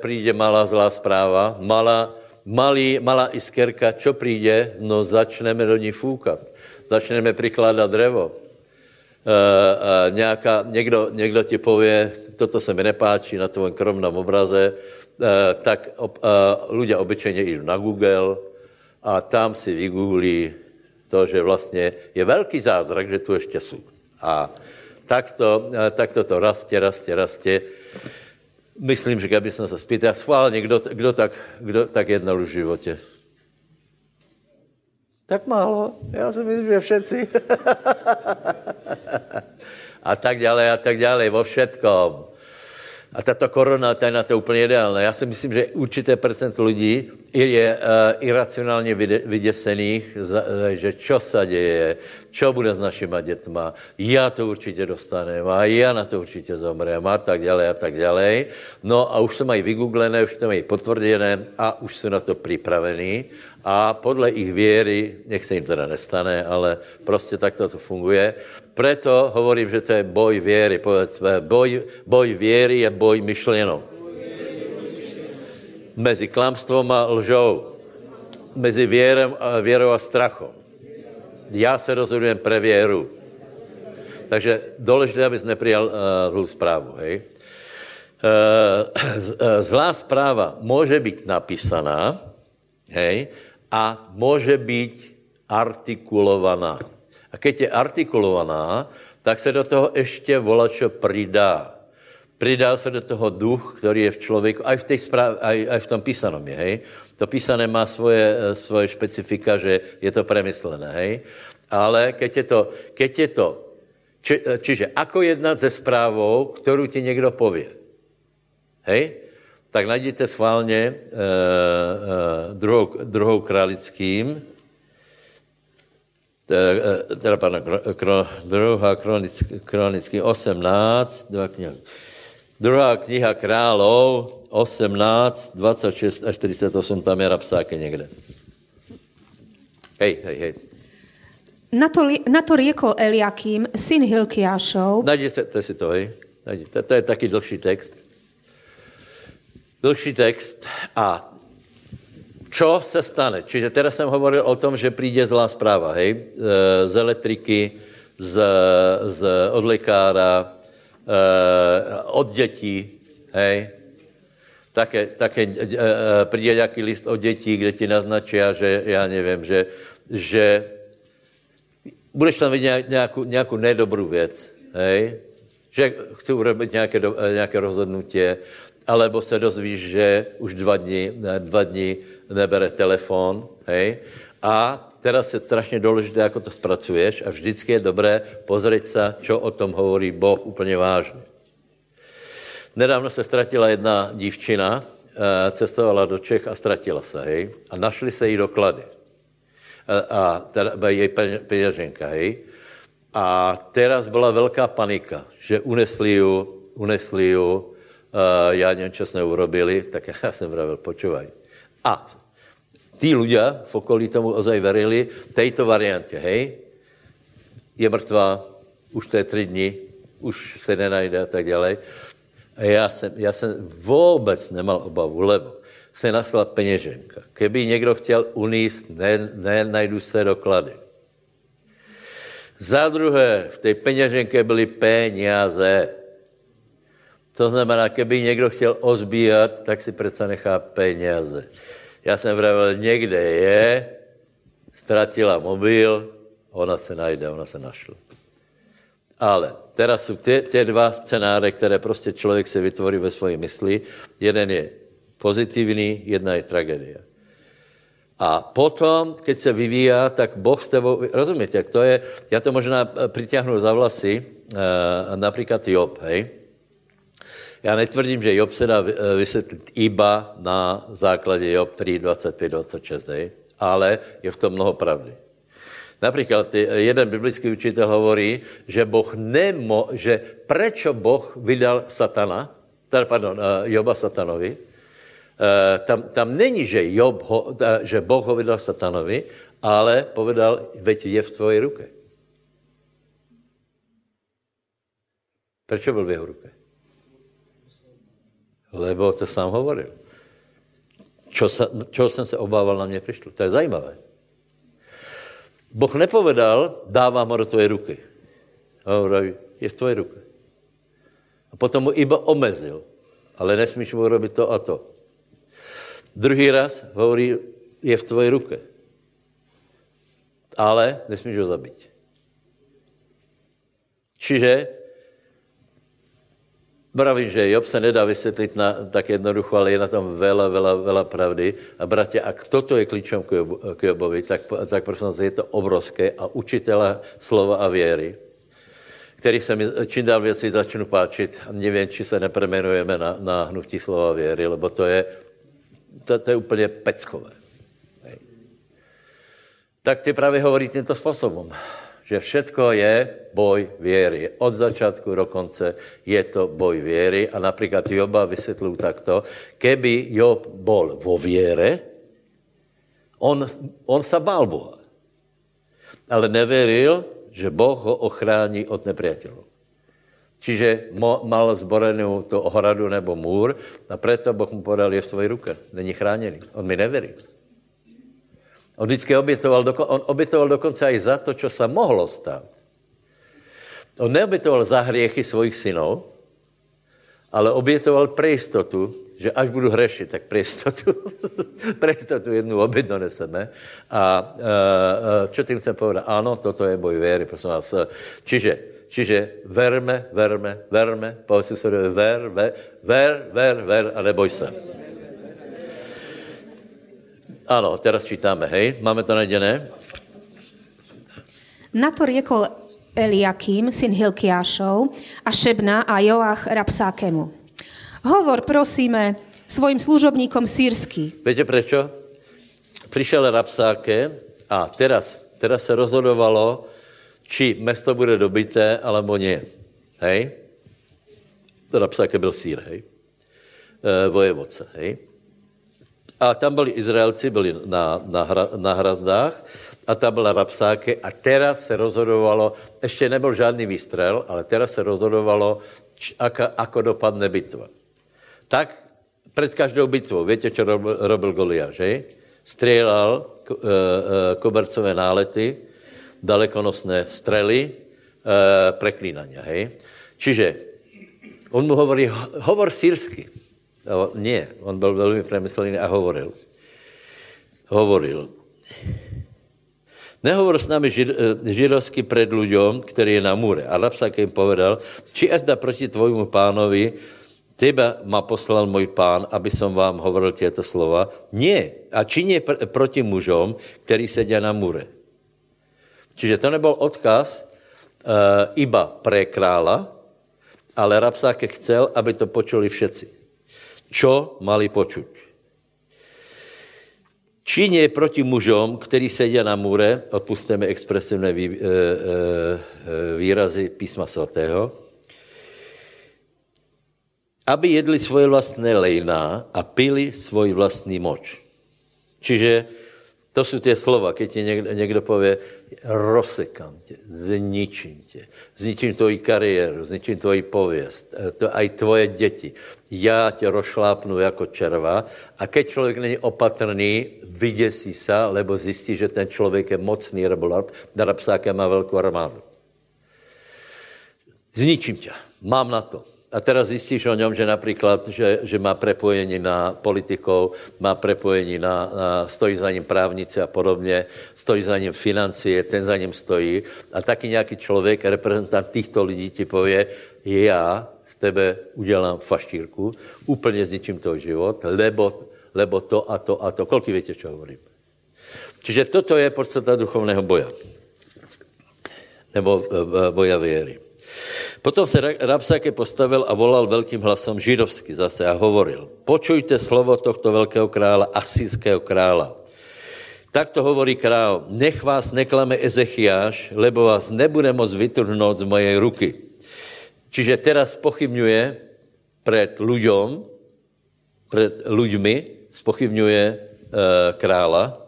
přijde malá zlá zpráva, malá, malý, malá iskerka, čo přijde? No začneme do ní fúkat. Začneme prikládat drevo. Uh, uh, nějaká, někdo, někdo ti pově, toto se mi nepáčí na tvém kromnom obraze, uh, tak ob, ľudia obyčejně jdou na Google a tam si vygooglí to, že vlastně je velký zázrak, že tu ještě jsou. A takto, takto to rastě, rastě, rastě. Myslím, že kdyby jsem se spýtal, schválně, kdo, kdo, tak, kdo tak jednal v životě? Tak málo. Já si myslím, že všetci. a tak dále, a tak dále, vo všetkom. A tato korona, ta je na to úplně ideální. Já si myslím, že určité procent lidí je uh, iracionálně vyděsených, že čo se děje, čo bude s našima dětma, já to určitě dostanem a já na to určitě zomrem a tak dále a tak dále. No a už to mají vygooglené, už to mají potvrděné a už jsou na to připravení a podle ich věry, nech se jim teda nestane, ale prostě tak to funguje. Proto hovorím, že to je boj věry. Povedzme, boj, boj věry je boj myšlenou mezi klamstvom a lžou, mezi věrem a, věrou a strachom. Já se rozhodujem pre věru. Takže důležité, abys neprijal uh, zprávu. Hej? Uh, zlá zpráva může být napísaná hej, a může být artikulovaná. A keď je artikulovaná, tak se do toho ještě volačo přidá Pridá se do toho duch, který je v člověku, aj v, tej správ, aj, aj v tom písanom je, hej. To písané má svoje, eh, svoje špecifika, že je to premyslené, hej. Ale keď je to, keď je to či, eh, čiže ako jednat se zprávou, kterou ti někdo pově. Hej? Tak najděte schválně uh, uh, druhou, druhou králickým, teda, pardon, kro, druhá kronický, kronický 18, dva knihy. Druhá kniha králov, 18, 26 až 48, tam je napsáke někde. Hej, hej, hej. Na to, na to riekol Eliakim, syn Hilkiášov, Najděte si to, hej. Najděte. To je taky dlhší text. Dlhší text. A čo se stane? Čiže teda jsem hovoril o tom, že přijde zlá zpráva, hej, z- z elektriky, z, z, od lekára, eh, od dětí, hej. Také, také eh, přijde nějaký list od dětí, kde ti naznačí, že já nevím, že, že budeš tam vidět nějakou, nějakou nedobrou věc, hej? že chci urobit nějaké, nějaké rozhodnutí, alebo se dozvíš, že už dva dny, dva dny nebere telefon, hej? a teraz je strašně důležité, jako to zpracuješ a vždycky je dobré pozrieť se, čo o tom hovorí Boh úplně vážně. Nedávno se ztratila jedna dívčina, eh, cestovala do Čech a ztratila se, hej? A našli se jí doklady. A, a teda její peněženka, hej? A teraz byla velká panika, že unesli ju, unesli ju, uh, já nevím, jsme urobili, tak já jsem vravil, počúvaj. A tí ľudia v okolí tomu ozaj verili tejto variantě, hej? Je mrtvá, už to je tři dny, už se nenajde a tak dále. A já jsem, já jsem vůbec nemal obavu, lebo se našla peněženka. Keby někdo chtěl uníst, ne, ne najdu se doklady. Za druhé, v té peněženke byly peníze. To znamená, keby někdo chtěl ozbíjat, tak si přece nechá peníze. Já jsem vravil, někde je, ztratila mobil, ona se najde, ona se našla. Ale teraz jsou ty, ty dva scénáře, které prostě člověk si vytvoří ve své mysli. Jeden je pozitivní, jedna je tragédia. A potom, keď se vyvíjá, tak Boh s tebou, rozumíte, jak to je, já to možná eh, přitáhnu za vlasy, uh, například Job, hej. Já netvrdím, že Job se dá eh, vysvětlit iba na základě Job 3, 25, 26, hej, ale je v tom mnoho pravdy. Například ty- jeden biblický učitel hovorí, že Boh nemo, že prečo Boh vydal satana, teda, pardon, eh, Joba satanovi, Eh, tam, tam není, že, Job ho, eh, že Boh ho vydal satanovi, ale povedal, veď je v tvojej ruke. Proč byl v jeho ruke? Lebo to sám hovoril. Čo, sa, čo jsem se obával, na mě přišlo. To je zajímavé. Boh nepovedal, dávám ho do tvoje ruky. Hovorí, je v tvoje ruke. A potom mu iba omezil. Ale nesmíš mu robit to a to. Druhý raz hovorí, je v tvoje ruke. Ale nesmíš ho zabít. Čiže Pravím, že Job se nedá vysvětlit na, tak jednoducho, ale je na tom vela, vela, vela pravdy. A bratě, a toto je klíčem k, Job, k Jobovi, tak, tak prosím je to obrovské. A učitela slova a věry, který se mi čím dál věci začnu páčit. A nevím, či se nepremenujeme na, na hnutí slova věry, lebo to je, to, to je úplně peckové. Tak ty právě hovorí tímto způsobem, že všetko je boj věry. Od začátku do konce je to boj věry a například Joba vysvětlil takto, keby Job bol vo věre, on, on sa bál Boha. Ale neveril, že Boh ho ochrání od nepriateľov. Čiže mo, mal zborenou to ohradu nebo můr a proto Boh mu podal, je v tvoji ruke, není chráněný. On mi neverí. On vždycky obětoval, doko, on obětoval dokonce i za to, co se mohlo stát. On neobětoval za hriechy svojich synov, ale obětoval pre jistotu, že až budu hřešit, tak pre jistotu, pre jistotu jednu oběť doneseme. A uh, čo tím chcem povedat? Ano, toto je boj věry, prosím vás. Čiže, čiže verme, verme, verme, povedz si ver, ver, ver, ver, ver a neboj se. Ano, teraz čítáme, hej, máme to naděné. Na to riekol Eliakim, syn Hilkiášov, a Šebna a Joach Rapsákemu. Hovor, prosíme, svojim služobníkom sírsky. Víte prečo? Přišel Rapsáke a teraz, teraz se rozhodovalo, či mesto bude dobité, alebo nie. Hej? Rapsáke byl sír, hej? E, vojevodce, hej? A tam byli Izraelci, byli na, na, hra, na hrazdách a tam byla Rapsáke a teraz se rozhodovalo, ještě nebyl žádný výstřel, ale teraz se rozhodovalo, č, ako, ako dopadne bitva. Tak před každou bitvou, víte, co robil, robil Goliáš, že? Střílel e, e, kobercové nálety, dalekonosné strely, e, preklínania, hej? Čiže on mu hovorí, hovor sírsky. O, nie, on byl velmi přemyslený a hovoril. Hovoril. Nehovor s nami žid, židovsky před ľuďom, který je na můre. A Rapsak jim povedal, či ezda proti tvojmu pánovi, teba ma poslal můj pán, aby som vám hovoril těto slova. Nie. A či nie pr- proti mužom, který sedí na můre. Čiže to nebyl odkaz uh, iba pre krála, ale Rapsáke chcel, aby to počuli všetci. Čo mali počuť? Číně proti mužom, který sedí na můre, odpustíme expresivné vý, e, e, výrazy písma svatého, aby jedli svoje vlastné lejná a pili svůj vlastní moč. Čiže to jsou ty slova, keď ti někdo, někdo pově, rozsekám tě, zničím tě, zničím tvoji kariéru, zničím tvoji pověst, eh, to aj tvoje děti. Já tě rozšlápnu jako červa a keď člověk není opatrný, vyděsí se, lebo zjistí, že ten člověk je mocný rebolab, Darabsáke má velkou armádu. Zničím tě, mám na to a teraz zjistíš o něm, že například, že, že má prepojení na politikou, má prepojení na, na, stojí za ním právnice a podobně, stojí za ním financie, ten za ním stojí a taky nějaký člověk, reprezentant těchto lidí ti pově, já z tebe udělám faštírku, úplně zničím tvůj život, lebo, lebo to a to a to. Kolik víte, co hovorím? Čiže toto je podstata duchovného boja. Nebo e, e, boja věry. Potom se Rapsake postavil a volal velkým hlasem židovsky zase a hovoril, počujte slovo tohto velkého krála, asijského krála. Tak to hovorí král, nech vás neklame Ezechiáš, lebo vás nebude moc vytrhnout z mojej ruky. Čiže teraz pochybňuje před ľuďom, před ľuďmi, spochybňuje e, krála,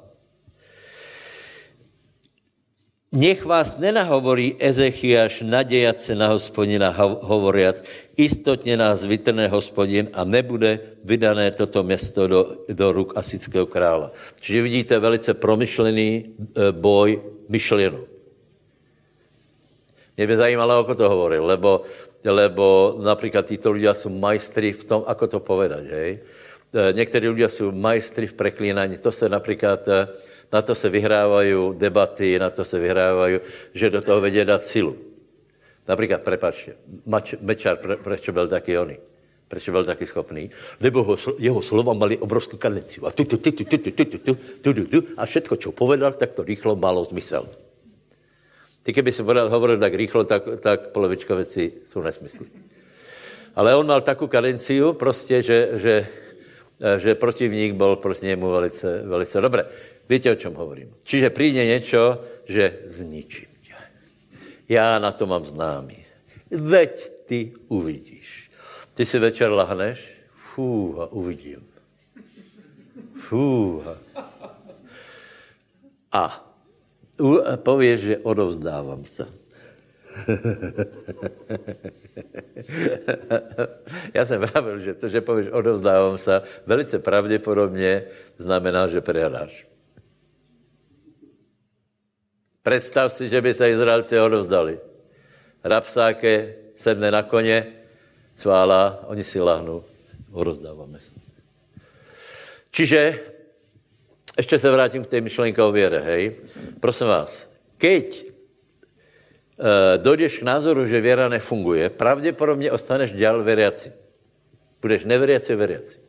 Nech vás nenahovorí Ezechiaš nadějat se na hospodina hovoriac, istotně nás vytrne hospodin a nebude vydané toto město do, do ruk asického krála. Čiže vidíte velice promyšlený e, boj myšlenou. Mě by zajímalo, ako to hovoril, lebo, lebo například títo lidé jsou majstri v tom, ako to povedať, hej. E, někteří lidé jsou majstri v preklínání. To se například e, na to se vyhrávají debaty, na to se vyhrávají, že do toho vedě dát silu. Například, prepačte, Mečar, pre, proč byl taky oný? Proč byl taky schopný? Nebo ho, jeho slova mali obrovskou kadenciu. A tu, tu, tu, tu, tu, tu, tu, tu, tu, tu, tu, tu, a všetko, čo povedal, tak to rýchlo malo zmysel. Ty, keby si hovoril tak rýchlo, tak, tak polovička věcí jsou nesmysly. Ale on mal takovou kadenciu, prostě, že, že, že protivník byl proti němu velice, velice dobré. Víte, o čem hovorím? Čiže přijde něco, že zničím tě. Já na to mám známý. Veď ty uvidíš. Ty si večer lahneš, fú, a uvidím. Fú. A pověš, že odovzdávám se. Já jsem pravil, že to, že pověš odovzdávám se, velice pravděpodobně znamená, že prehráš. Představ si, že by se Izraelci odovzdali. Rapsáke sedne na koně, cvála, oni si lahnou, rozdáváme se. Čiže, ještě se vrátím k té myšlenke o věre, hej. Prosím vás, keď e, dojdeš k názoru, že věra nefunguje, pravděpodobně ostaneš děl veriaci. Budeš neveriaci, veriaci. E,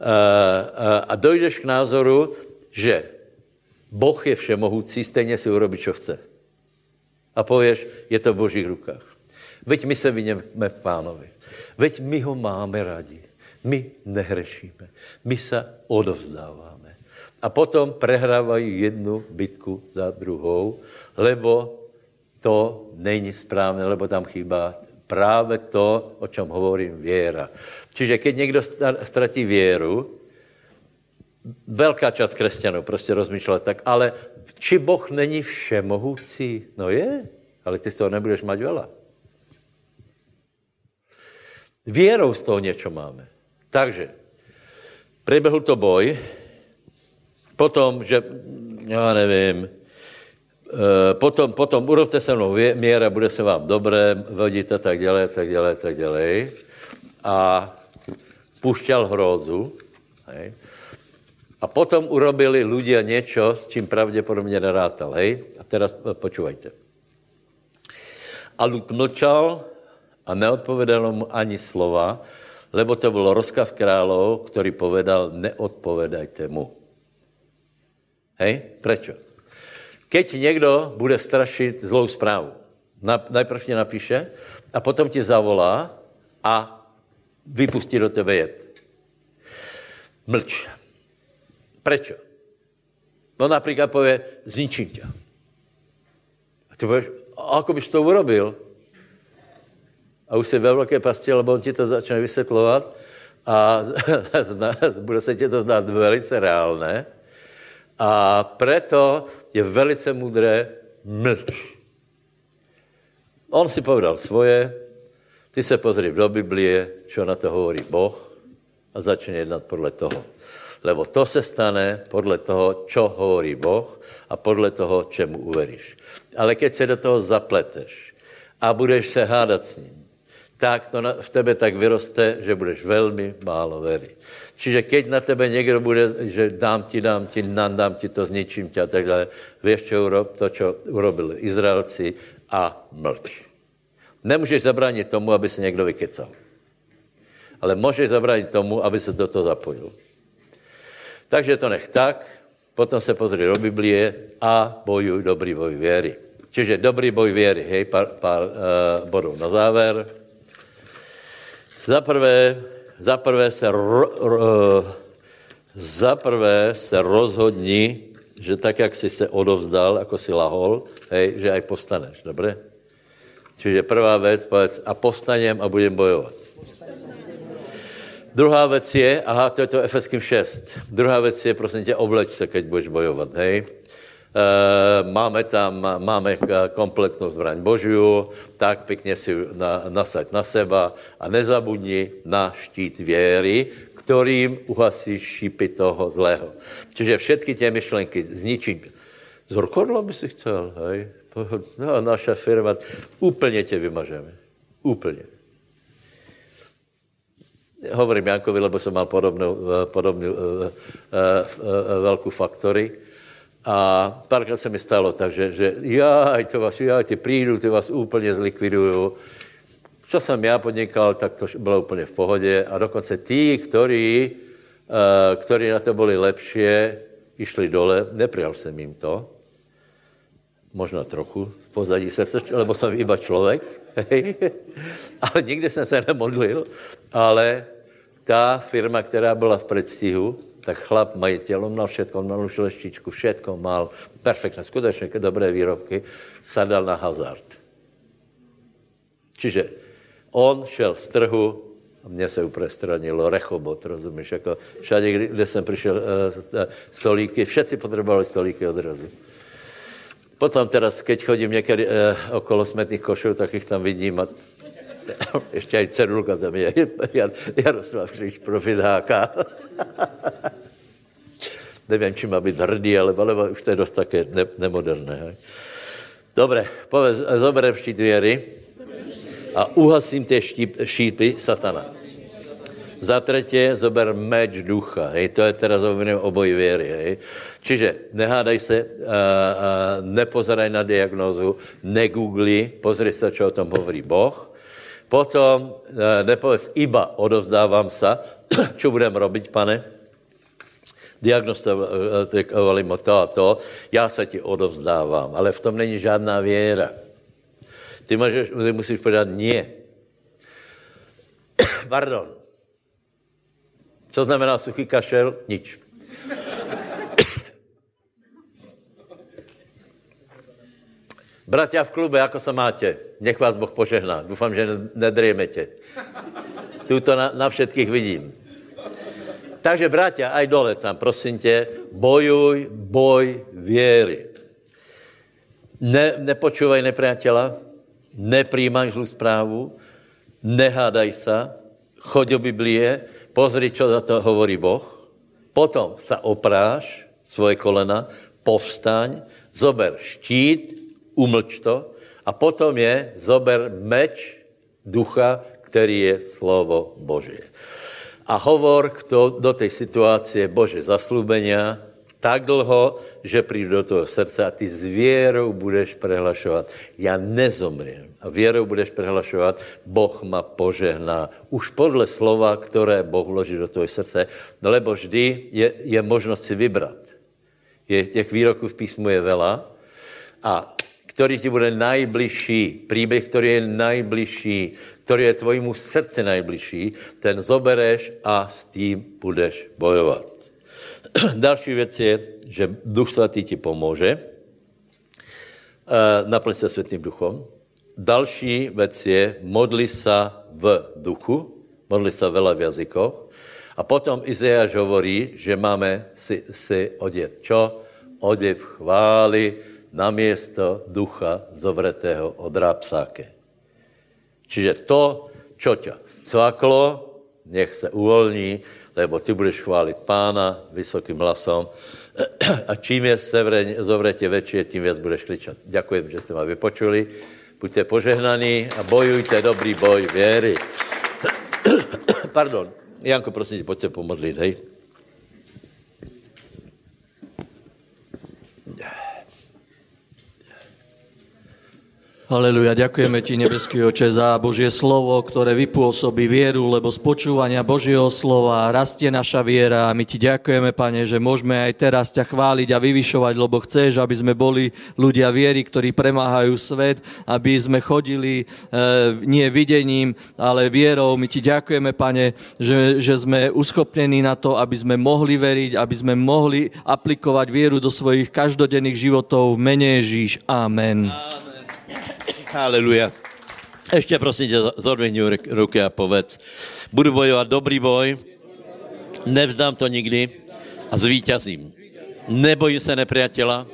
e, a dojdeš k názoru, že Boh je všemohoucí, stejně si urobí, co chce. A pověš, je to v božích rukách. Veď my se vyněme pánovi. Veď my ho máme rádi. My nehrešíme. My se odovzdáváme. A potom prehrávají jednu bitku za druhou, lebo to není správné, lebo tam chýbá právě to, o čem hovorím, věra. Čiže keď někdo ztratí věru, velká část křesťanů prostě rozmýšlela tak, ale či Boh není všemohoucí? No je, ale ty z toho nebudeš mať veľa. Věrou z toho něco máme. Takže, preběhl to boj, potom, že, já nevím, eh, potom, potom urobte se mnou měra, bude se vám dobré vodit a tak dále, tak dále, tak dále. A pušťal hrózu. Hej. A potom urobili ľudia něco, s čím pravděpodobně nerátal. Hej? A teraz počúvajte. A Lut mlčal a neodpovedal mu ani slova, lebo to byl rozkav králov, který povedal, neodpovedajte mu. Hej? Prečo? Keď někdo bude strašit zlou zprávu, najprv ti napíše a potom ti zavolá a vypustí do tebe jed. Mlč. Prečo? No například pově, zničím tě. A ty pověš, ako bys to urobil? A už si ve velké pasti, lebo on ti to začne vysvětlovat a bude se ti to zdát velice reálné. A preto je velice mudré mlč. On si povedal svoje, ty se pozri do Biblie, čo na to hovorí Boh a začne jednat podle toho. Lebo to se stane podle toho, čo hovorí Boh a podle toho, čemu uveríš. Ale keď se do toho zapleteš a budeš se hádat s ním, tak to v tebe tak vyroste, že budeš velmi málo veriť. Čiže keď na tebe někdo bude, že dám ti, dám ti, nandám ti to, zničím tě a tak dále, víš, čo urob, to, čo urobili Izraelci a mlč. Nemůžeš zabránit tomu, aby se někdo vykecal. Ale můžeš zabránit tomu, aby se do toho zapojil. Takže to nech tak, potom se pozri do Biblie a bojuj dobrý boj věry. Čiže dobrý boj věry, hej, pár, pár uh, bodů na záver. Za prvé, za prvé se, ro, ro, za prvé se rozhodni, že tak, jak jsi se odovzdal, jako si lahol, hej, že aj postaneš, dobré? Čiže prvá věc, povedz, a postaněm a budem bojovat. Druhá věc je, aha, to je to Efeským 6. Druhá věc je, prosím tě, obleč se, keď budeš bojovat, hej. E, máme tam, máme kompletnou zbraň Božiu, tak pěkně si na, nasaď na seba a nezabudni na štít věry, kterým uhasíš šípy toho zlého. Čiže všetky tě myšlenky zničím. Zrkodlo by si chcel, hej? No, naša firma, úplně tě vymažeme. Úplně hovorím Jankovi, lebo jsem mal podobnou, eh, podobnou uh, uh, velkou faktory. A párkrát se mi stalo tak, že, já, to vás, já ti přijdu, ty vás úplně zlikviduju. Co jsem já podnikal, tak to bylo úplně v pohodě. A dokonce tí, uh, ktorí na to byli lepší, išli dole, neprijal jsem jim to. Možná trochu pozadí srdce, lebo jsem iba člověk. ale nikdy jsem se nemodlil. Ale ta firma, která byla v předstihu, tak chlap majitel, on měl všetko, on měl šleštičku, všetko mal, perfektné, skutečně dobré výrobky, sadal na hazard. Čiže on šel z trhu, a mně se úplně stranilo, rechobot, rozumíš, jako všade, kde jsem přišel, eh, stolíky, všetci potřebovali stolíky odrazu. Potom teraz, keď chodím někdy eh, okolo smetných košů, tak ich tam vidím a ještě aj cedulka tam je. Jaroslav Kříž, HK. Nevím, či má být hrdý, ale, ale už to je dost také ne, nemoderné. Hej. Dobré, povedz, zoberem štít věry a uhasím ty štípy satana. Za třetí zober meč ducha. Hej. To je teda zoberem oboj věry. Hej. Čiže nehádaj se, uh, uh, nepozeraj na diagnózu, negoogli, pozri se, čo o tom hovorí Boh Potom eh, nepověz iba odovzdávám se, co budeme robiť, pane? Diagnostikovali mu to a to, já se ti odovzdávám, ale v tom není žádná věra. Ty, můžeš, ty musíš povedat nie. Pardon. Co znamená suchý kašel? Nič. Bratia v klube, jako se máte? Nech vás Boh požehná. Doufám, že nedrejeme tě. Tu to na, na všetkých vidím. Takže, bratia, aj dole tam, prosím tě, bojuj boj věry. Ne, nepočúvaj nepriateľa, nepríjmaj zlú správu, nehádaj sa, choď do Biblie, pozri, čo za to hovorí Boh, potom sa opráš svoje kolena, povstaň, zober štít, umlč to a potom je, zober meč ducha, který je slovo Božie. A hovor kto, do tej situácie Bože zaslúbenia tak dlho, že prídu do toho srdce a ty s vierou budeš prehlašovat. Ja nezomriem. A vierou budeš prehlašovat, Boh ma požehná. Už podle slova, které Boh vloží do tvojho srdce, lebo vždy je, je možnost si vybrat. Je, těch výroků v písmu je vela a který ti bude najbližší, příběh, který je najbližší, který je tvojmu srdci najbližší, ten zobereš a s tím budeš bojovat. Další věc je, že Duch Svatý ti pomůže, eh, naplň se Světým duchom. Další věc je, modli se v duchu, modli se vela v jazykoch. A potom Izajáš hovorí, že máme si, si odět čo? Oděv chvály, na město ducha zovretého od rápsáke. Čiže to, čo ťa zcvaklo, nech se uvolní, lebo ty budeš chválit pána vysokým hlasom a čím je zovretě větší, tím víc budeš kličat. Děkuji, že jste ma vypočuli. Buďte požehnaní a bojujte dobrý boj věry. Pardon. Janko, prosím tě, pojď se pomodlit, hej. Haleluja, ďakujeme Ti, nebeský oče, za Božie slovo, ktoré vypôsobí vieru, lebo z počúvania Božieho slova rastie naša viera a my Ti ďakujeme, Pane, že môžeme aj teraz ťa chváliť a vyvyšovať, lebo chceš, aby sme boli ľudia viery, ktorí premáhajú svet, aby sme chodili e, nie videním, ale vierou. My Ti ďakujeme, Pane, že, že sme uschopnení na to, aby sme mohli veriť, aby sme mohli aplikovať vieru do svojich každodenných životov v mene Ježíš. Amen. Amen. Haleluja. Ještě prosím tě, zodvihni ruky a povedz. Budu bojovat dobrý boj, nevzdám to nikdy a zvítězím. Nebojím se nepriatela,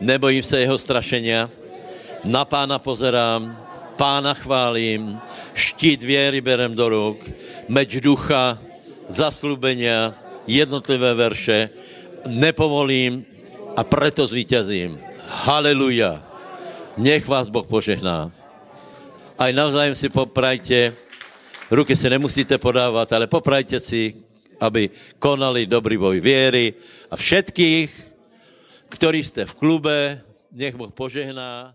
nebojím se jeho strašenia, na pána pozerám, pána chválím, štít věry berem do ruk, meč ducha, zaslubenia, jednotlivé verše, nepovolím a preto zvítězím. Haleluja. Nech vás Boh požehná. A navzájem si poprajte, ruky si nemusíte podávat, ale poprajte si, aby konali dobrý boj věry a všetkých, ktorí jste v klube, nech Boh požehná.